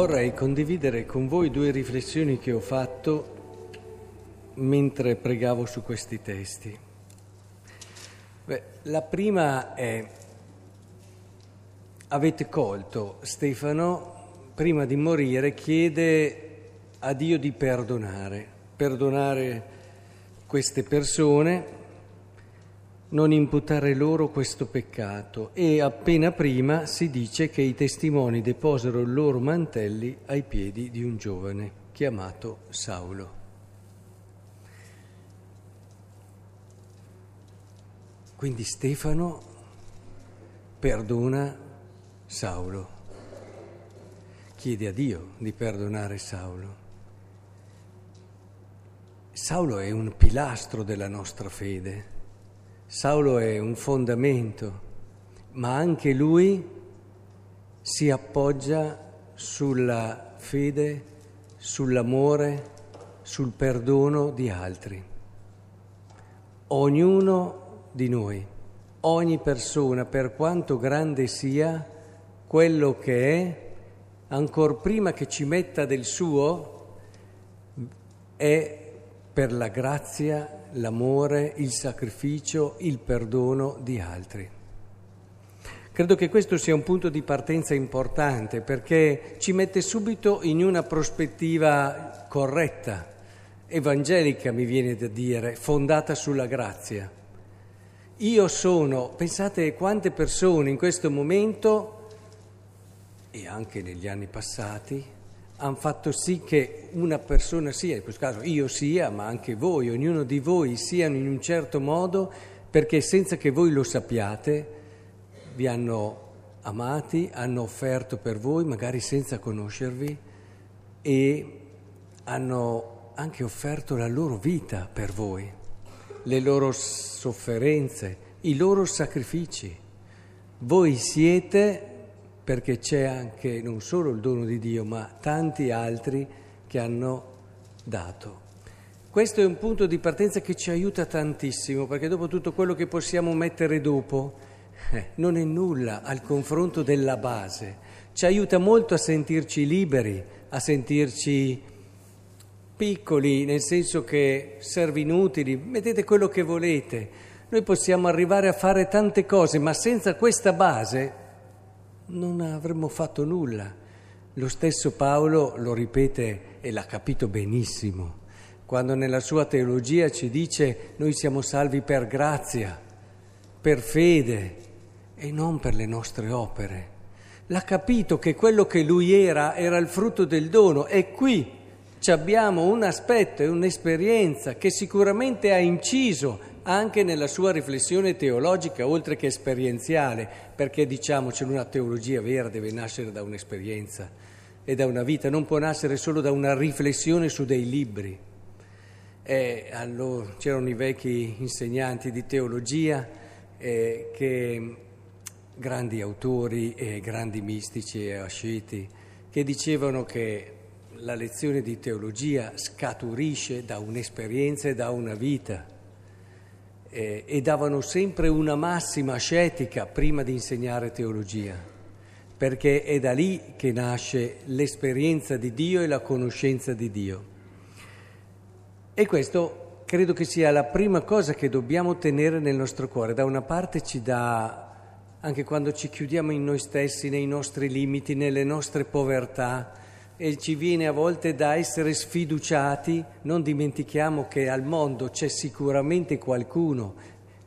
vorrei condividere con voi due riflessioni che ho fatto mentre pregavo su questi testi. Beh, la prima è, avete colto, Stefano, prima di morire, chiede a Dio di perdonare, perdonare queste persone non imputare loro questo peccato e appena prima si dice che i testimoni deposero i loro mantelli ai piedi di un giovane chiamato Saulo. Quindi Stefano perdona Saulo, chiede a Dio di perdonare Saulo. Saulo è un pilastro della nostra fede Saulo è un fondamento, ma anche lui si appoggia sulla fede, sull'amore, sul perdono di altri. Ognuno di noi, ogni persona, per quanto grande sia, quello che è, ancor prima che ci metta del suo, è per la grazia l'amore, il sacrificio, il perdono di altri. Credo che questo sia un punto di partenza importante perché ci mette subito in una prospettiva corretta, evangelica mi viene da dire, fondata sulla grazia. Io sono, pensate quante persone in questo momento e anche negli anni passati hanno fatto sì che una persona sia, in questo caso io sia, ma anche voi, ognuno di voi siano in un certo modo, perché senza che voi lo sappiate, vi hanno amati, hanno offerto per voi, magari senza conoscervi, e hanno anche offerto la loro vita per voi, le loro sofferenze, i loro sacrifici. Voi siete perché c'è anche non solo il dono di Dio, ma tanti altri che hanno dato. Questo è un punto di partenza che ci aiuta tantissimo, perché dopo tutto quello che possiamo mettere dopo eh, non è nulla al confronto della base. Ci aiuta molto a sentirci liberi, a sentirci piccoli, nel senso che serve inutili, mettete quello che volete. Noi possiamo arrivare a fare tante cose, ma senza questa base non avremmo fatto nulla. Lo stesso Paolo lo ripete e l'ha capito benissimo, quando nella sua teologia ci dice noi siamo salvi per grazia, per fede e non per le nostre opere. L'ha capito che quello che lui era era il frutto del dono e qui abbiamo un aspetto e un'esperienza che sicuramente ha inciso anche nella sua riflessione teologica, oltre che esperienziale, perché diciamoci una teologia vera deve nascere da un'esperienza e da una vita, non può nascere solo da una riflessione su dei libri. E allora, c'erano i vecchi insegnanti di teologia eh, che, grandi autori e grandi mistici e asceti, che dicevano che la lezione di teologia scaturisce da un'esperienza e da una vita eh, e davano sempre una massima ascetica prima di insegnare teologia, perché è da lì che nasce l'esperienza di Dio e la conoscenza di Dio. E questo credo che sia la prima cosa che dobbiamo tenere nel nostro cuore. Da una parte ci dà, anche quando ci chiudiamo in noi stessi, nei nostri limiti, nelle nostre povertà, e ci viene a volte da essere sfiduciati, non dimentichiamo che al mondo c'è sicuramente qualcuno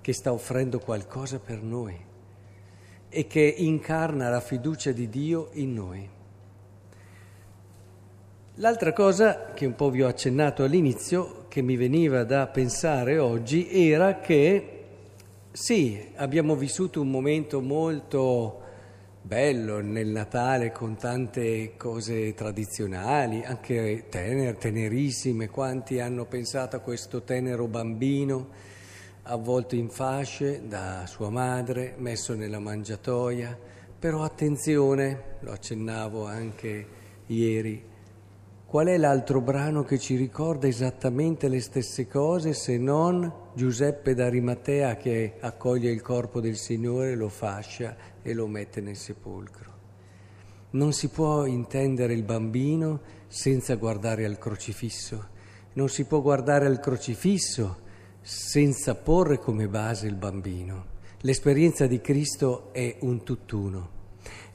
che sta offrendo qualcosa per noi e che incarna la fiducia di Dio in noi. L'altra cosa che un po' vi ho accennato all'inizio, che mi veniva da pensare oggi, era che sì, abbiamo vissuto un momento molto bello nel Natale con tante cose tradizionali, anche tener, tenerissime, quanti hanno pensato a questo tenero bambino avvolto in fasce da sua madre, messo nella mangiatoia, però attenzione, lo accennavo anche ieri, Qual è l'altro brano che ci ricorda esattamente le stesse cose se non Giuseppe d'Arimatea che accoglie il corpo del Signore, lo fascia e lo mette nel sepolcro? Non si può intendere il bambino senza guardare al crocifisso, non si può guardare al crocifisso senza porre come base il bambino. L'esperienza di Cristo è un tutt'uno.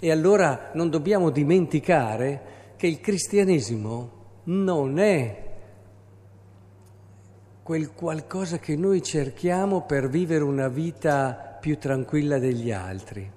E allora non dobbiamo dimenticare che il cristianesimo non è quel qualcosa che noi cerchiamo per vivere una vita più tranquilla degli altri.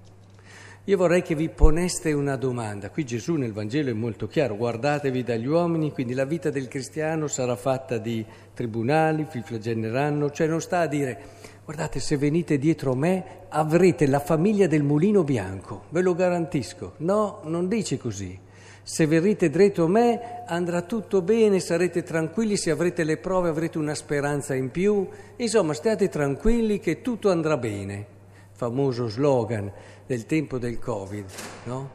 Io vorrei che vi poneste una domanda. Qui Gesù nel Vangelo è molto chiaro, guardatevi dagli uomini, quindi la vita del cristiano sarà fatta di tribunali, vi flagelleranno, cioè non sta a dire guardate se venite dietro me avrete la famiglia del mulino bianco, ve lo garantisco. No, non dice così. Se verrete a me andrà tutto bene, sarete tranquilli, se avrete le prove avrete una speranza in più, insomma state tranquilli che tutto andrà bene. Famoso slogan del tempo del Covid, no?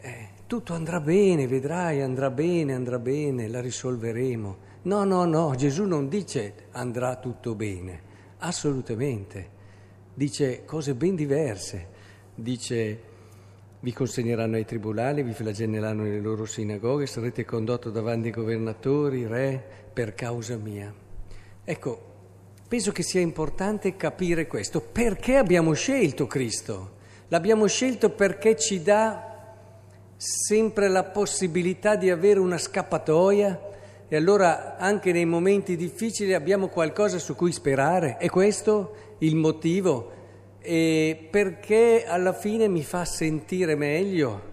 Eh, tutto andrà bene, vedrai, andrà bene, andrà bene, la risolveremo. No, no, no, Gesù non dice andrà tutto bene, assolutamente. Dice cose ben diverse. Dice vi consegneranno ai tribunali, vi flagelleranno nelle loro sinagoghe, sarete condotto davanti ai governatori, re, per causa mia. Ecco, penso che sia importante capire questo. Perché abbiamo scelto Cristo? L'abbiamo scelto perché ci dà sempre la possibilità di avere una scappatoia e allora anche nei momenti difficili abbiamo qualcosa su cui sperare. È questo il motivo? E perché alla fine mi fa sentire meglio.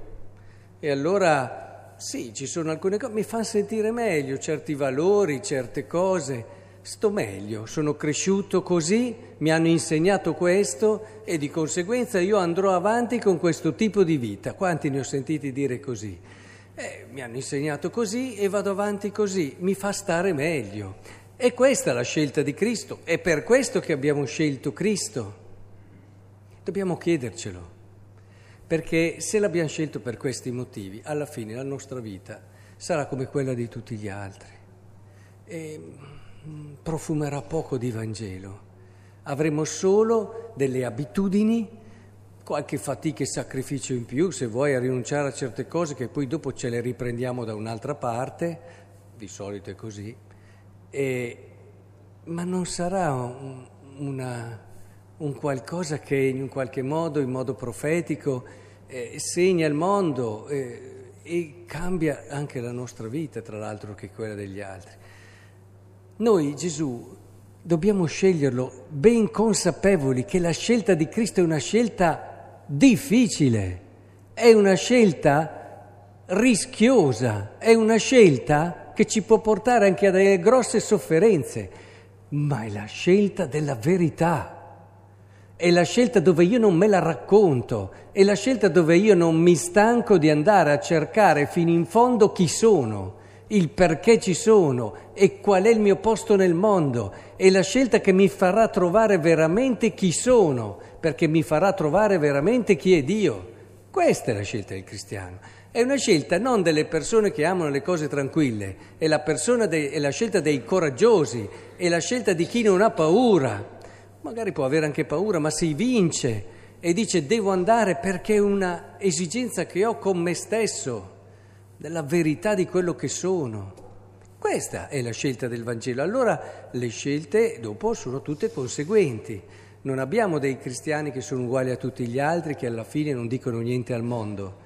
E allora sì, ci sono alcune cose, mi fa sentire meglio certi valori, certe cose sto meglio, sono cresciuto così, mi hanno insegnato questo e di conseguenza io andrò avanti con questo tipo di vita. Quanti ne ho sentiti dire così? Eh, mi hanno insegnato così e vado avanti così, mi fa stare meglio. E questa è la scelta di Cristo, è per questo che abbiamo scelto Cristo. Dobbiamo chiedercelo, perché se l'abbiamo scelto per questi motivi, alla fine la nostra vita sarà come quella di tutti gli altri. E profumerà poco di Vangelo. Avremo solo delle abitudini, qualche fatica e sacrificio in più, se vuoi a rinunciare a certe cose che poi dopo ce le riprendiamo da un'altra parte, di solito è così, e, ma non sarà un, una, un, qualcosa che in un qualche modo, in modo profetico, eh, segna il mondo eh, e cambia anche la nostra vita, tra l'altro, che quella degli altri. Noi Gesù dobbiamo sceglierlo ben consapevoli che la scelta di Cristo è una scelta difficile, è una scelta rischiosa, è una scelta che ci può portare anche a delle grosse sofferenze, ma è la scelta della verità. È la scelta dove io non me la racconto, è la scelta dove io non mi stanco di andare a cercare fino in fondo chi sono il perché ci sono e qual è il mio posto nel mondo è la scelta che mi farà trovare veramente chi sono, perché mi farà trovare veramente chi è Dio. Questa è la scelta del cristiano. È una scelta non delle persone che amano le cose tranquille, è la, de- è la scelta dei coraggiosi, è la scelta di chi non ha paura. Magari può avere anche paura, ma si vince e dice devo andare perché è una esigenza che ho con me stesso della verità di quello che sono. Questa è la scelta del Vangelo. Allora le scelte dopo sono tutte conseguenti. Non abbiamo dei cristiani che sono uguali a tutti gli altri, che alla fine non dicono niente al mondo,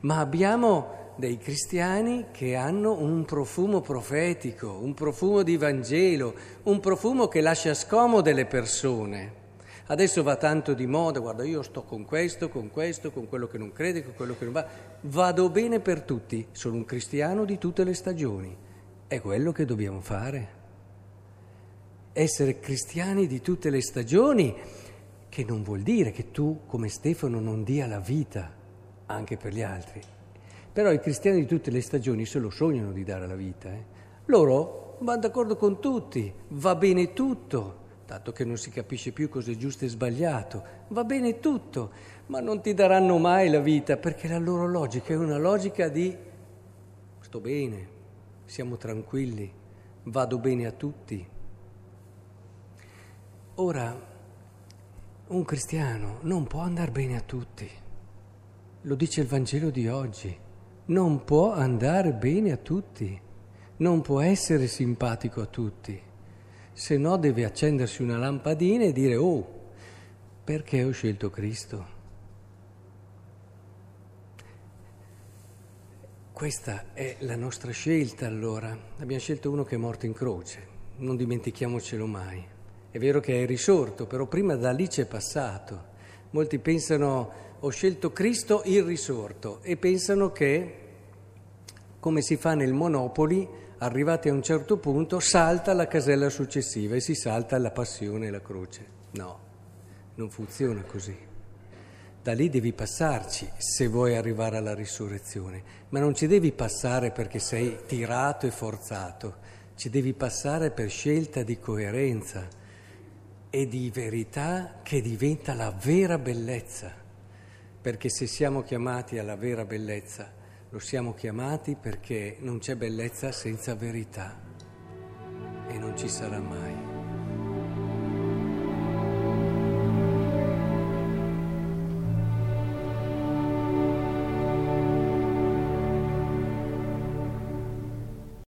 ma abbiamo dei cristiani che hanno un profumo profetico, un profumo di Vangelo, un profumo che lascia scomode le persone. Adesso va tanto di moda, guarda, io sto con questo, con questo, con quello che non crede, con quello che non va. Vado bene per tutti, sono un cristiano di tutte le stagioni. È quello che dobbiamo fare. Essere cristiani di tutte le stagioni, che non vuol dire che tu, come Stefano, non dia la vita anche per gli altri. Però i cristiani di tutte le stagioni se lo sognano di dare la vita. Eh? Loro vanno d'accordo con tutti, va bene tutto dato che non si capisce più cosa è giusto e sbagliato. Va bene tutto, ma non ti daranno mai la vita perché la loro logica è una logica di sto bene, siamo tranquilli, vado bene a tutti. Ora, un cristiano non può andare bene a tutti, lo dice il Vangelo di oggi, non può andare bene a tutti, non può essere simpatico a tutti, se no deve accendersi una lampadina e dire oh, perché ho scelto Cristo? Questa è la nostra scelta allora. Abbiamo scelto uno che è morto in croce, non dimentichiamocelo mai. È vero che è risorto, però prima da lì c'è passato. Molti pensano ho scelto Cristo il risorto e pensano che, come si fa nel Monopoli, arrivati a un certo punto, salta la casella successiva e si salta la passione e la croce. No, non funziona così. Da lì devi passarci se vuoi arrivare alla risurrezione, ma non ci devi passare perché sei tirato e forzato, ci devi passare per scelta di coerenza e di verità che diventa la vera bellezza, perché se siamo chiamati alla vera bellezza, lo siamo chiamati perché non c'è bellezza senza verità e non ci sarà mai.